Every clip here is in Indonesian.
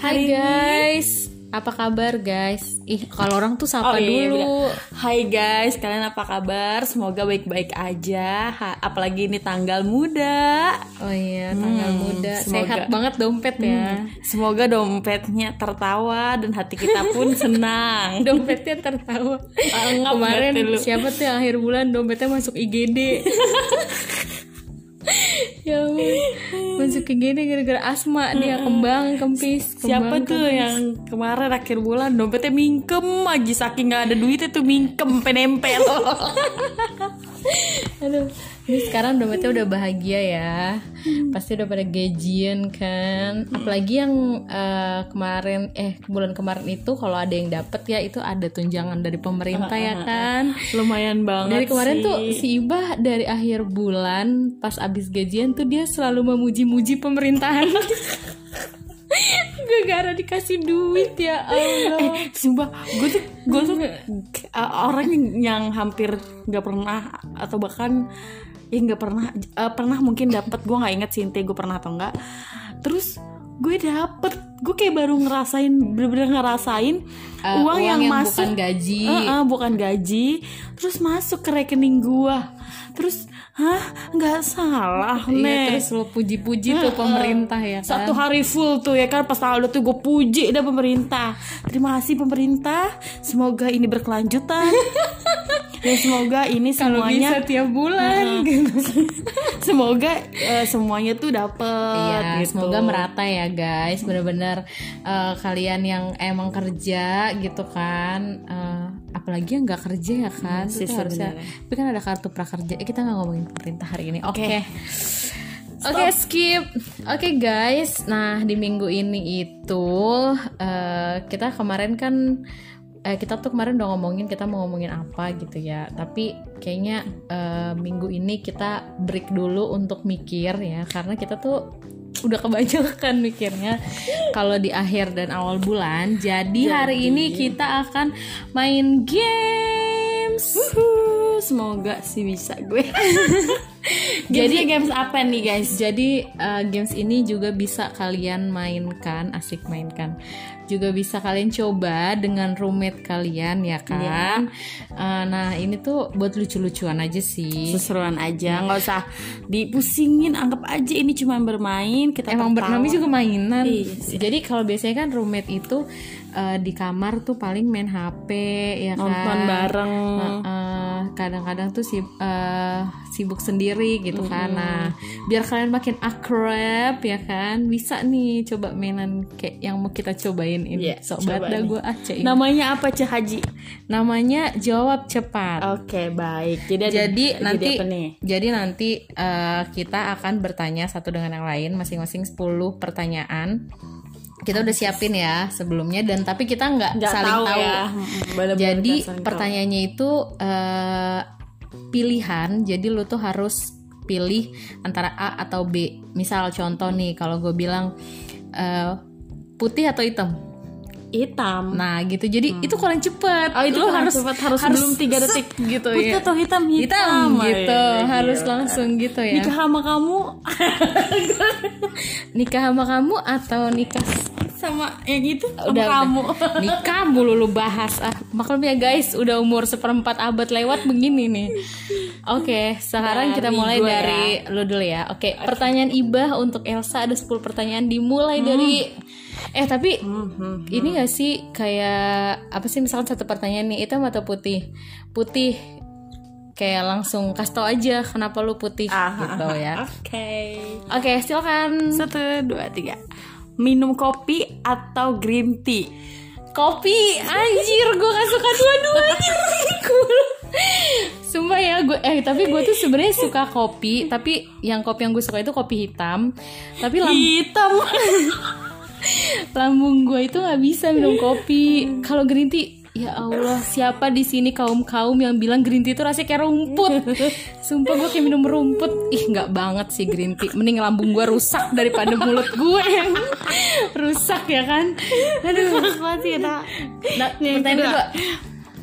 Hai guys, apa kabar guys? Ih, kalau orang tuh sapa Oh, iya, dulu. bener. Hai guys, kalian apa kabar? Semoga baik-baik aja. Ha- apalagi ini tanggal muda. Oh iya, tanggal Hmm, muda. semoga. Sehat banget dompet ya. Semoga dompetnya tertawa dan hati kita pun senang. Dompetnya tertawa. Kemarin siapa tuh yang akhir bulan dompetnya masuk IGD. ya. Masuk IGD gara-gara asma dia kembang kempis. Siapa kembang, tuh kempis. yang kemarin akhir bulan dompetnya mingkem aja saking nggak ada duitnya tuh mingkem penempel. Aduh, ini sekarang dompetnya udah bahagia ya. Pasti udah pada gajian kan. Apalagi yang eh, kemarin eh bulan kemarin itu kalau ada yang dapet ya itu ada tunjangan dari pemerintah ya kan. Lumayan banget Dari kemarin sih. tuh si Ibah dari akhir bulan pas abis gajian tuh dia selalu memuji-muji pemerintahan. Gara-gara dikasih duit ya Allah. Sumpah, gue tuh gue tuh uh, orang yang, yang hampir nggak pernah atau bahkan ya nggak pernah uh, pernah mungkin dapat gue nggak inget sih intinya gue pernah atau enggak. Terus gue dapet. Gue kayak baru ngerasain bener-bener ngerasain Eh, uang, yang, bukan masuk. gaji. Eh, eh, bukan gaji. Terus masuk ke rekening gue terus hah? Nggak salah Iya, nih terus lo puji-puji tuh pemerintah ya kan. satu hari full tuh ya kan? Pas tanggal tuh gue puji dah pemerintah. Terima kasih pemerintah. Semoga ini berkelanjutan dan semoga ini Kalau bisa semuanya tiap bulan gitu. semoga eh, semuanya tuh dapet Iya, gitu. semoga merata ya guys. Bener-bener eh, kalian yang emang kerja gitu kan. Eh, apalagi yang nggak kerja ya kan. sih Itu harusnya. Tapi kan ada kartu prakerja. Eh, kita nggak ngomongin pemerintah hari ini. Oke. Oke. Oke skip. Oke guys. Nah di minggu ini itu eh, kita kemarin kan eh, kita tuh kemarin udah ngomongin kita mau ngomongin apa gitu ya. Tapi kayaknya eh, minggu ini kita break dulu untuk mikir ya karena kita tuh udah kebanyakan mikirnya kalau di akhir dan awal bulan. Jadi, hari ini kita akan main games. Semoga sih bisa gue jadi games apa nih guys Jadi uh, games ini juga bisa kalian mainkan, asik mainkan. Juga bisa kalian coba dengan roommate kalian ya kan. Uh, nah ini tuh buat lucu-lucuan aja sih. seseruan aja nggak usah dipusingin anggap aja ini cuma bermain kita Emang bernama juga mainan. Iya sih. Jadi kalau biasanya kan roommate itu uh, di kamar tuh paling main HP ya kan. nonton bareng Uh, kadang-kadang tuh sib- uh, sibuk sendiri gitu kan. Nah, biar kalian makin akrab ya kan, bisa nih coba mainan kayak yang mau kita cobain ini. Coba banget dah gue aja ini. namanya apa Ceh Haji Namanya jawab cepat. Oke baik. Jadi ada- Jadi nanti apa nih? jadi nanti uh, kita akan bertanya satu dengan yang lain masing-masing 10 pertanyaan. Kita udah siapin ya sebelumnya dan tapi kita nggak saling tahu tahu. ya. Mm-mm, bener-bener Jadi nggak saling tahu. pertanyaannya itu eh, pilihan. Jadi lu tuh harus pilih antara A atau B. Misal contoh nih kalau gue bilang eh, putih atau hitam. Hitam. Nah gitu. Jadi itu kalau yang cepet. Oh, itu Lu kalau cepat, harus sebelum tiga detik. gitu Putih ya. atau hitam? Hitam, Hitam, gitu. Iya, harus gila. langsung gitu ya. Nikah sama kamu Nikah sama kamu atau nikah sama yang itu sama udah kamu. udah. nikah mulu lu bahas ah maklum ya guys udah umur seperempat abad lewat begini nih oke sekarang kita Dari mulai gue dari lu dulu ya oke pertanyaan ibah untuk Elsa ada 10 pertanyaan dimulai dari eh tapi Hmm, ini gak sih kayak apa sih misalkan satu pertanyaan nih hitam atau putih putih kayak langsung kasih tau aja kenapa lu putih Ah, gitu ya Oke. oke silakan Satu, dua, tiga. Minum kopi atau green tea? Kopi, anjir gue gak suka dua-duanya Sumpah ya gue eh tapi gue tuh sebenarnya suka kopi tapi yang kopi yang gue suka itu kopi hitam tapi Hitam. lambung gue itu nggak bisa minum kopi. Kalau green tea ya Allah siapa di sini kaum kaum yang bilang green tea itu rasanya kayak rumput? Sumpah gue kayak minum rumput. Ih nggak banget sih green tea. Mending lambung gue rusak daripada mulut gue yang rusak ya kan? Aduh. Ada. nah, pertanyaan kedua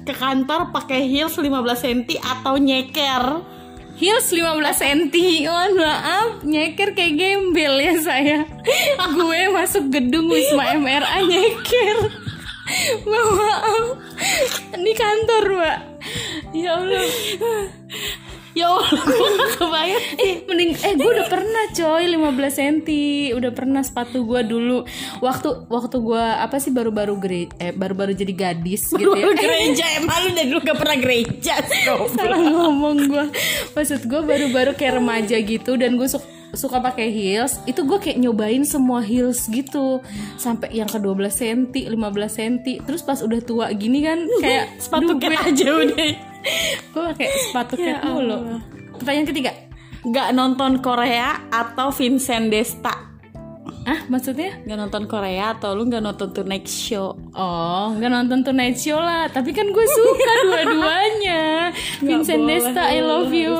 Ke kantor pakai heels 15 cm atau nyeker? Heels 15 cm mohon maaf nyeker kayak gembel ya saya. Gue masuk gedung Wisma MRA nyeker. Maaf. Ini kantor mbak. Ya Allah ya Allah gue gak kebayang. Eh mending eh gue udah pernah coy 15 cm udah pernah sepatu gue dulu. Waktu waktu gue apa sih baru-baru gere eh baru-baru jadi gadis gitu ya. Baru gereja emang lu dari dulu gak pernah gereja salah ngomong gue maksud gue baru-baru kayak remaja gitu dan gue suka suka pakai heels. Itu gue kayak nyobain semua heels gitu. Sampai yang ke 12 cm 15 cm terus pas udah tua gini kan kayak sepatu gue- aja udah gue pakai sepatu Ya cat mulu Allah. pertanyaan ketiga Gak nonton Korea atau Vincent Desta ah maksudnya Gak nonton Korea atau lu gak nonton Tonight Show Oh, nggak nonton Tonight Show lah. Tapi kan gue suka dua-duanya. Vincent boleh, Desta, I love you.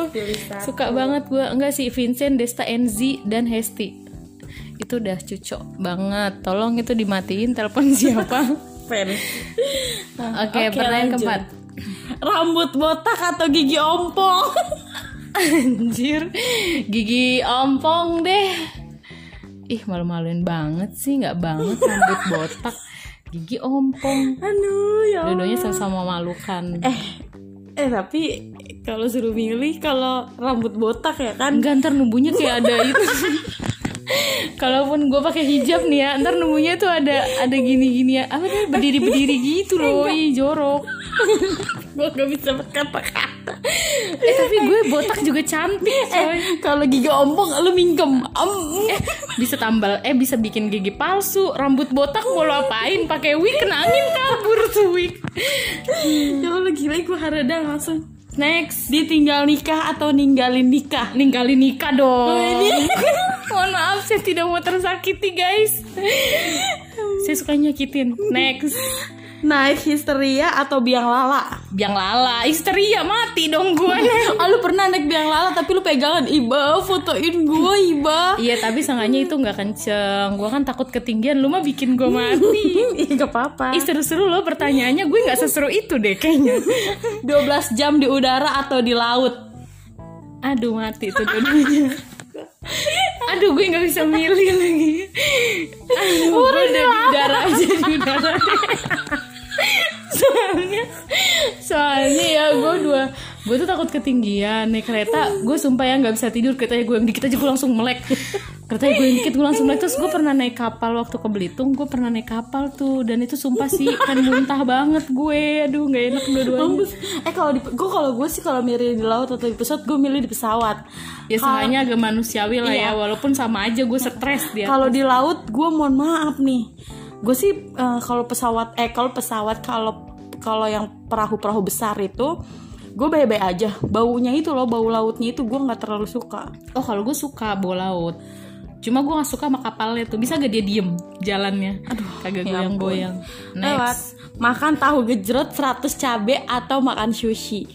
Suka banget gue. Enggak sih, Vincent Desta, NZ dan Hesti. Itu udah cucok banget. Tolong itu dimatiin telepon siapa? Oke, Oke, pertanyaan lanjut. keempat. Rambut botak atau gigi ompong Anjir, gigi ompong deh. Ih, malu-maluin banget sih, nggak banget rambut botak. Gigi ompong. Aduh ya Allah. Dua-duanya sama-sama memalukan. Eh Eh tapi kalau suruh milih kalau rambut botak ya kan Enggak ntar kayak ada itu Kalaupun gue pakai hijab nih ya Ntar numbuhnya tuh ada ada gini-gini ya Apa tuh berdiri-berdiri gitu loh Ih jorok gue gak bisa berkata-kata. Eh tapi gue botak juga cantik coy. Eh kalau gigi ompong lu mingkem Am. Eh bisa tambal Eh bisa bikin gigi palsu. Rambut botak mau lo apain? Pakai wig kena angin kabur tuh wig. Ya Allah gila gue harada langsung. Next. Ditinggal nikah atau ninggalin nikah? Ninggalin nikah dong. Oh. Mohon maaf saya tidak mau tersakiti guys. Saya suka nyakitin. Next Naik histeria atau biang lala? Biang lala, histeria mati dong gue. Ah lu pernah naik biang lala tapi lu pegangan. Iba fotoin gue Iba. Iya tapi seenggaknya itu nggak kenceng. Gue kan takut ketinggian, lu mah bikin gue mati. Gak apa-apa. Ih seru-seru loh pertanyaannya. Gue nggak seseru itu deh kayaknya. 12 jam di udara atau di laut? Aduh mati tuh dua-duanya. Aduh gue nggak bisa milih lagi. Aduh gue udah di udara aja di udara. Soalnya Soalnya ya gue dua Gue tuh takut ketinggian Naik kereta Gue sumpah ya nggak bisa tidur Keretanya gue yang dikit aja gue langsung melek Keretanya gue yang dikit gue langsung melek Terus gue pernah naik kapal waktu ke Belitung Gue pernah naik kapal tuh Dan itu sumpah sih Kan muntah banget gue Aduh nggak enak dua-duanya. Eh kalau di gue kalau gue sih kalau milih di laut atau di pesawat gue milih di pesawat. Ya seenggaknya agak manusiawi lah ya Iya. Walaupun sama aja gue stres dia Kalau di laut gue mohon maaf nih. Gue sih eh, kalau pesawat eh kalau pesawat kalau kalau yang perahu-perahu besar itu gue baik-baik aja. Baunya itu loh bau lautnya itu gue nggak terlalu suka. Oh kalau gue suka bola laut Cuma gue gak suka sama kapalnya tuh Bisa gak dia diem jalannya Aduh kagak ya goyang-goyang Lewat. Next Makan tahu gejrot 100 cabe atau makan sushi.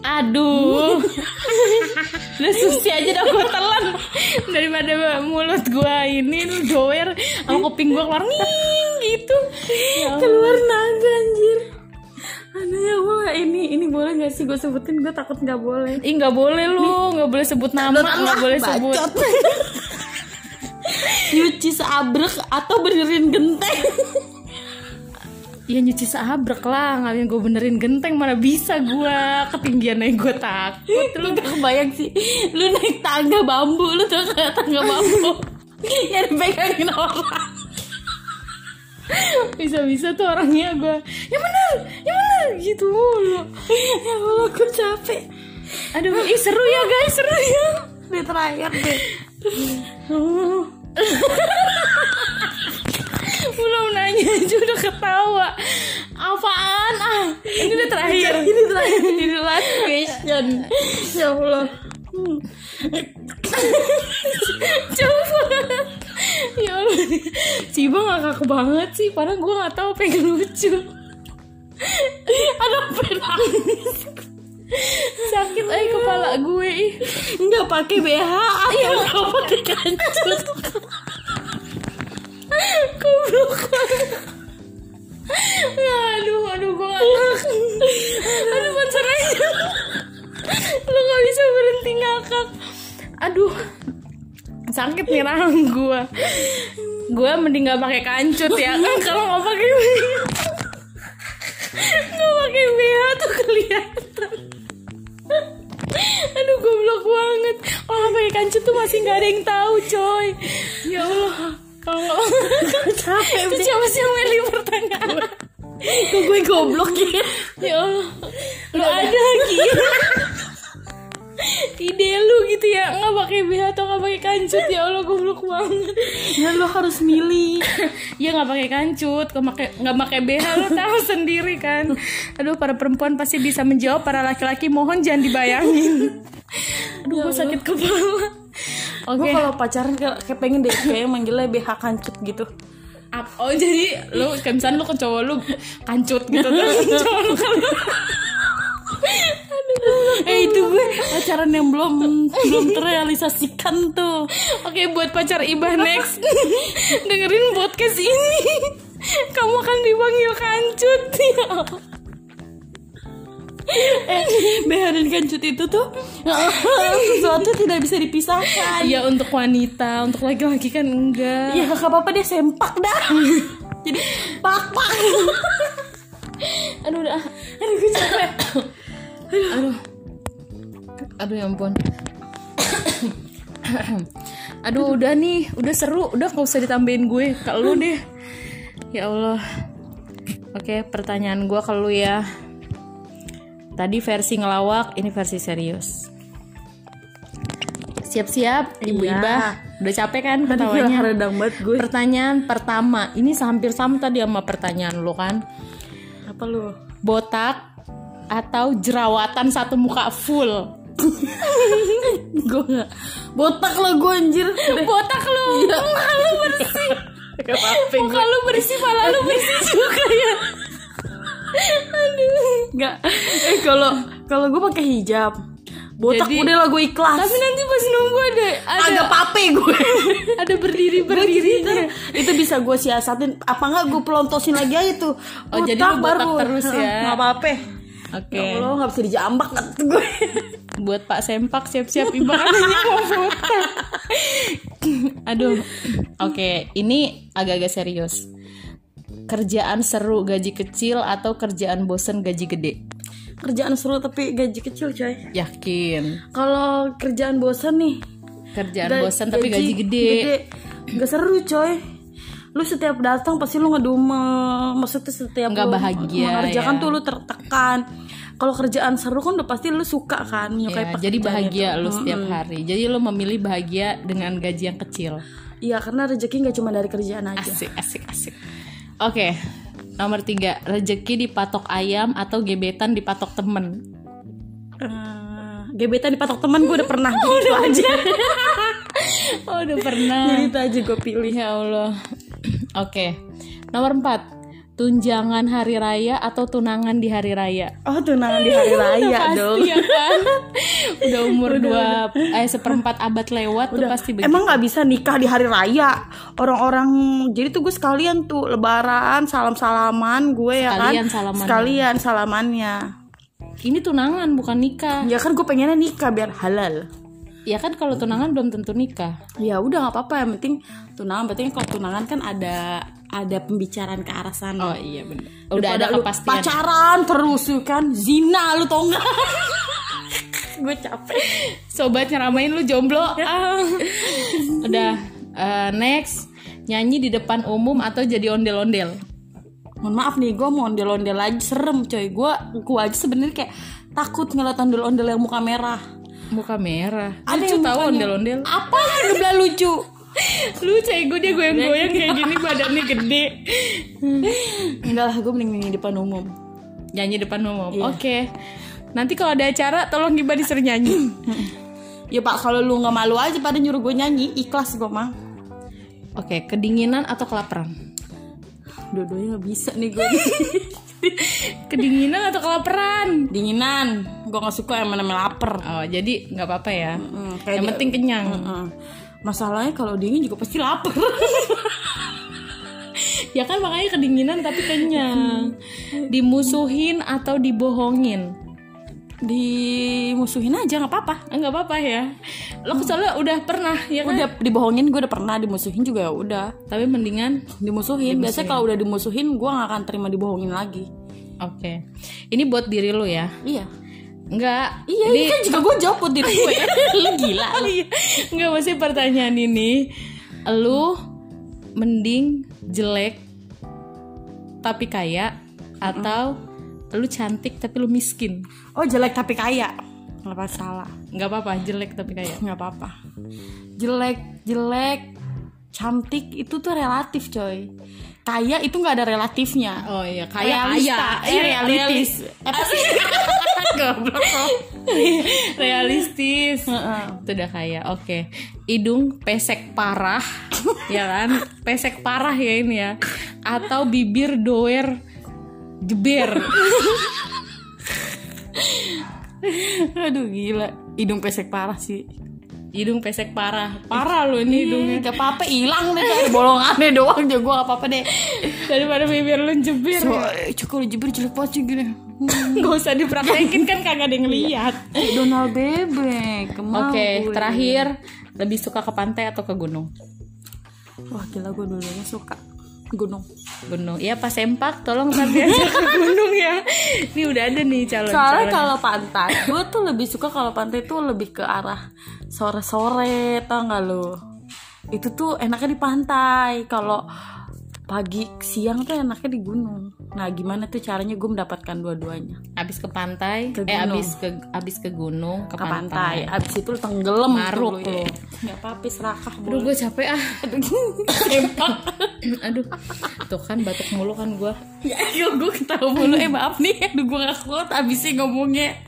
Aduh Udah susi aja dah gue telan Daripada mulut gue ini lu doer Sama kuping gue keluar ning gitu Ya. Keluar naga anjir. Aduh ya Allah ini ini boleh gak sih gue sebutin gue takut nggak boleh. Ih gak boleh lu Gak boleh sebut nama Gak boleh sebut. Nyuci seabrek atau berdiriin genteng. Ya nyuci seabrek lah. Ngalian gue benerin genteng Mana bisa gue Ketinggian aja gue takut. Lu gak kebayang sih. Lu naik tangga bambu lu tuh kayak tangga bambu? Yang dipegangin orang. Bisa-bisa tuh orangnya gue Yang bener Yang bener Gitu mulu. Ya Allah aku capek. Aduh ih seru ya guys Seru ya. Di terakhir deh Belum nanya aja udah ketawa. Apaan ah? Ini udah terakhir. Ini terakhir. Ini the last question. Ya Allah. Coba. Ya Allah. Ciba gak kaku banget sih Padahal gue gak tahu apa yang lucu. Ada penangis. Sakit aja kepala gue. Nggak pakai BH atau nggak pakai kancut Goblok. Aduh, aduh gue gak tahu. Aduh, sponsor aja Lu gak bisa berhenti ngakak. Aduh. Sakit nih rahang gue gue mending gak pakai kancut ya. Kan kalau nggak pakai nggak pakai BH tuh kelihatan. Aduh goblok banget. Kalau nggak pakai kancut tuh masih nggak ada yang tahu coy. Ya allah kalau nggak capek itu siapa sih yang milih pertanyaan? Kok gue goblok ya? Ya allah. Lu ada lagi? Ide lu gitu ya nggak pakai BH atau nggak pakai kancut ya allah goblok banget. Ya lo harus milih. Ya nggak pakai kancut nggak pakai nggak pakai BH lu tahu sendiri kan. Aduh para perempuan pasti bisa menjawab para laki-laki mohon jangan dibayangin. Aduh gue sakit kepala oke. gue kalau pacaran kayak, kayak pengen deh kayak manggilnya BH kancut gitu. Oh jadi lu misalnya lu ke cowok lu kancut gitu terus cowok lu kan eh itu gue pacaran yang belum belum terrealisasikan tuh. Oke buat pacar Ibah next Dengerin podcast ini. Kamu akan dipanggil kancut ya. Eh BH dan kancut itu tuh. Sesuatu tidak bisa dipisahkan. Iya untuk wanita Untuk laki-laki kan enggak. Ya gak apa-apa deh sempak dah. Jadi pak pak. Aduh udah. Aduh gue capek. Aduh. Aduh ya ampun. Aduh udah nih. Udah seru. Udah gak usah ditambahin gue. Ke lu deh. Ya Allah. Oke pertanyaan gue ke lu ya Tadi versi ngelawak Ini versi serius. Siap-siap Ibu Iya. Ibah. Udah capek kan ketawanya? redang banget gue. Pertanyaan pertama. Ini hampir sama tadi sama pertanyaan lu kan? Apa lu? Botak Atau jerawatan satu muka full? Gue nggak. Botak lo gue anjir. Botak lu muka lu bersih. Gak muka lu bersih pala lu bersih juga ya Nggak. eh kalau kalau gue pakai hijab. Botak Jadi- udah lah gue ikhlas. tapi nanti pas nunggu ada ada agak pape gue ada berdiri berdiri. itu bisa gue siasatin. Apa enggak gue pelontosin lagi aja tuh? Oh, jadi lu botak terus ya. nggak apa-apa oke. Ya Allah nggak bisa dijambak kata gue buat Pak Sempak siap-siap mau botak aduh. Oke ini agak-agak serius kerjaan seru gaji kecil atau kerjaan bosen gaji gede? Kerjaan seru tapi gaji kecil coy. Yakin? Kalau kerjaan bosan nih kerjaan ga- bosen tapi gaji gede, Gak seru coy. Lu setiap datang pasti lu ngedumel. Maksudnya setiap Nggak lu bahagia, mengerjakan ya. tuh lu tertekan. Kalau kerjaan seru kan udah pasti lu suka kan menyukai Ya, jadi bahagia itu. lu setiap hari. Jadi lu memilih bahagia dengan gaji yang kecil. Iya karena rezeki nggak cuma dari kerjaan aja. Asik asik asik oke nomor tiga rezeki dipatok ayam atau gebetan dipatok temen? Eh, gebetan dipatok teman gue udah pernah jadi itu aja. oh udah pernah. Jadi itu aja gue pilih. Ya Allah. Oke nomor empat tunjangan hari raya atau tunangan di hari raya? Oh tunangan di hari raya pasti dong. ya kan? Udah umur dua eh seperempat abad lewat tuh pasti begitu. Emang nggak bisa nikah di hari raya? Orang-orang jadi tuh gue sekalian tuh lebaran salam salaman gue ya Sekalian kan salamannya. sekalian salamannya. Ini tunangan bukan nikah. Ya kan gue pengennya nikah biar halal. Ya kan kalau tunangan belum tentu nikah. Ya udah nggak apa-apa yang penting tunangan. Berarti kalau tunangan kan ada ada pembicaraan ke arah sana. Oh iya benar udah ada Daripada kepastian. pacaran terus tuh kan? Zina lu tau nggak? Gue capek. Sobat nyeramain lu jomblo. Ah. udah eh, next. Nyanyi di depan umum atau jadi ondel-ondel? Mohon maaf nih gue mau ondel-ondel aja serem coy. Gue gue aja sebenarnya kayak takut ngeliat ondel-ondel yang muka merah. Muka merah. Ada lucu yang tahu ondel-ondel? apa? Yang udah lucu ya gue dia goyang-goyang kayak gini badannya gede. Enggak lah gue mending nyanyi di depan umum. Nyanyi depan umum Iya. oke. Nanti kalau ada acara tolong Giba disuruh nyanyi. Ya pak kalau lu nggak malu aja pada nyuruh gue nyanyi ikhlas gue mah oke kedinginan atau kelaparan? Dua-duanya nggak bisa nih gue kedinginan atau kelaparan? Dinginan. Gue nggak suka yang namanya lapar. Oh jadi nggak apa-apa ya. Mm, kayak yang dia- penting kenyang. Heeh. Masalahnya kalau dingin juga pasti lapar. Ya kan makanya kedinginan tapi kenyang. Dimusuhin atau dibohongin? Dimusuhin aja nggak apa-apa. Enggak apa-apa ya. Lo soalnya udah pernah ya kan? udah dibohongin gue udah pernah dimusuhin juga ya udah. Tapi mendingan dimusuhin. biasanya kalau udah dimusuhin gue nggak akan terima dibohongin lagi. Oke. Ini buat diri lo ya. iya Enggak. iya ini kan juga gue jawab buat diri gue lu gila lu. Iya. Enggak masih pertanyaan ini. Lu mending jelek tapi kaya atau lu cantik tapi lu miskin? oh jelek tapi kaya nggak apa salah Enggak apa-apa, jelek tapi kaya. nggak apa-apa jelek jelek cantik itu tuh relatif coy kaya itu nggak ada relatifnya Oh iya, kaya Realista. kaya. eh, realistis apa sih Goblok. Realistis. Itu udah kaya. Oke. Hidung pesek parah, ya kan? Pesek parah ya ini ya. Atau bibir doer jeber. aduh gila hidung pesek parah sih Hidung pesek parah. Parah lu ini hidungnya. Gak apa-apa hilang deh kayak bolongannya doang juga gue gak apa-apa deh Daripada bibir lu jeber. so, eh, cukup jebur jelek banget sih gini Gak usah dipraktekin kan kagak ada yang lihat. Kayak Donald bebek Oke, gue. terakhir lebih suka ke pantai atau ke gunung? wah gila gue dulunya suka gunung Gunung. Iya pas sempak tolong nanti aja ke gunung ya. Ini udah ada nih calon. soalnya kalau pantai gue tuh lebih suka kalau pantai tuh lebih ke arah sore-sore tau gak lo itu tuh enaknya di pantai kalau pagi siang tuh enaknya di gunung. Nah gimana tuh caranya gue mendapatkan dua-duanya? Abis ke pantai Ke eh abis ke abis ke gunung ke, ke pantai. pantai, abis itu tenggelam Maruk lu. ya. nggak apa-apa serakah aduh gue capek ah. Aduh. Tuh kan batuk mulu kan gue ya gue ketawa mulu. Eh maaf nih aduh gue gak kuat abisnya ngomongnya.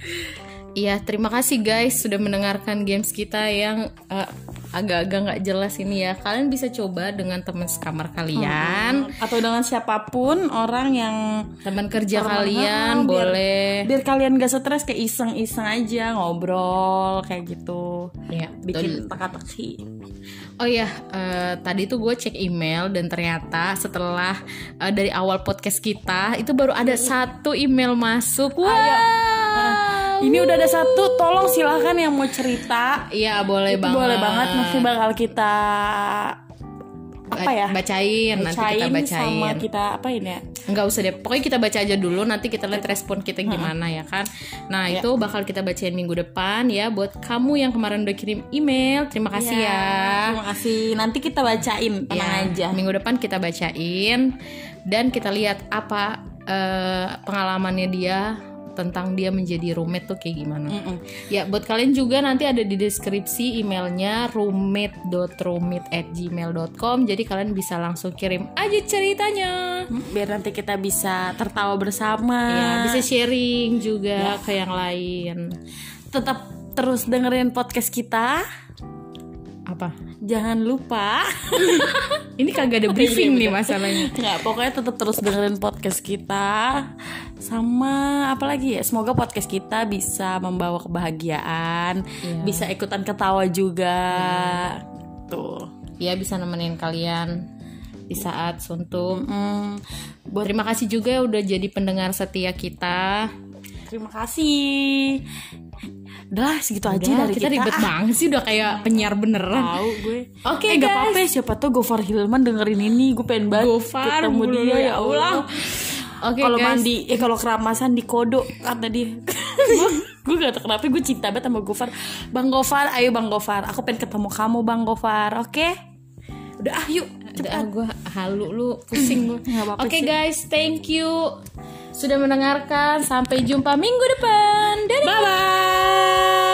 Iya, terima kasih guys sudah mendengarkan games kita yang eh, agak-agak nggak jelas ini ya. Kalian bisa coba dengan teman sekamar kalian, atau dengan siapa pun orang yang teman kerja Orang- kalian biar- boleh. biar kalian gak stres kayak iseng-iseng aja ngobrol kayak gitu Iya, bikin teka-teki Oh ya, eh, tadi tuh gue cek email dan ternyata setelah eh, dari awal podcast kita itu baru ada satu email masuk. Wow. Ini udah ada satu tolong silahkan yang mau cerita Iya boleh itu banget. boleh banget nanti bakal kita apa ya Bacain, nanti kita bacain sama bacain. kita apain ya Enggak usah deh, pokoknya kita baca aja dulu. Nanti kita lihat respon kita gimana ya kan. Nah Ya. itu bakal kita bacain minggu depan ya. Buat kamu yang kemarin udah kirim email, terima kasih ya. terima kasih nanti kita bacain tenang Ya, aja Minggu depan kita bacain dan kita lihat apa eh, pengalamannya dia tentang dia menjadi roommate tuh kayak gimana. Mm-mm. Ya, buat kalian juga nanti ada di deskripsi emailnya roommate.roommate@gmail.com. Jadi kalian bisa langsung kirim aja ceritanya. biar nanti kita bisa tertawa bersama Ya, bisa sharing juga ke yang lain. tetap terus dengerin podcast kita Apa? jangan lupa Ini kagak ada briefing nih masalahnya. nggak pokoknya tetap terus dengerin podcast kita sama apa lagi ya semoga podcast kita bisa membawa kebahagiaan Iya. bisa ikutan ketawa juga tuh Ya bisa nemenin kalian di saat suntuk. Mm, buat Terima kasih juga ya udah jadi pendengar setia kita. Terima kasih. Udah segitu aja Udah, dari kita kita, ribet banget sih udah kayak penyiar beneran. tahu gue. Oke, eh, nggak guys. apa-apa ya, siapa tuh Gofar Hilman dengerin ini. Gue pengen banget Gofar ketemu dia ya ya Allah. Oke kalau guys. mandi eh kalau keramasan di kodo kata dia. Gue gak tau kenapa gue cinta banget sama Gofar. Bang Gofar ayo Bang Gofar. Aku pengen ketemu kamu Bang Gofar oke? Udah ah yuk. Udah gue halu lu. Pusing gue. Oke sih. guys, thank you sudah mendengarkan. Sampai jumpa minggu depan. Dadah. Bye bye.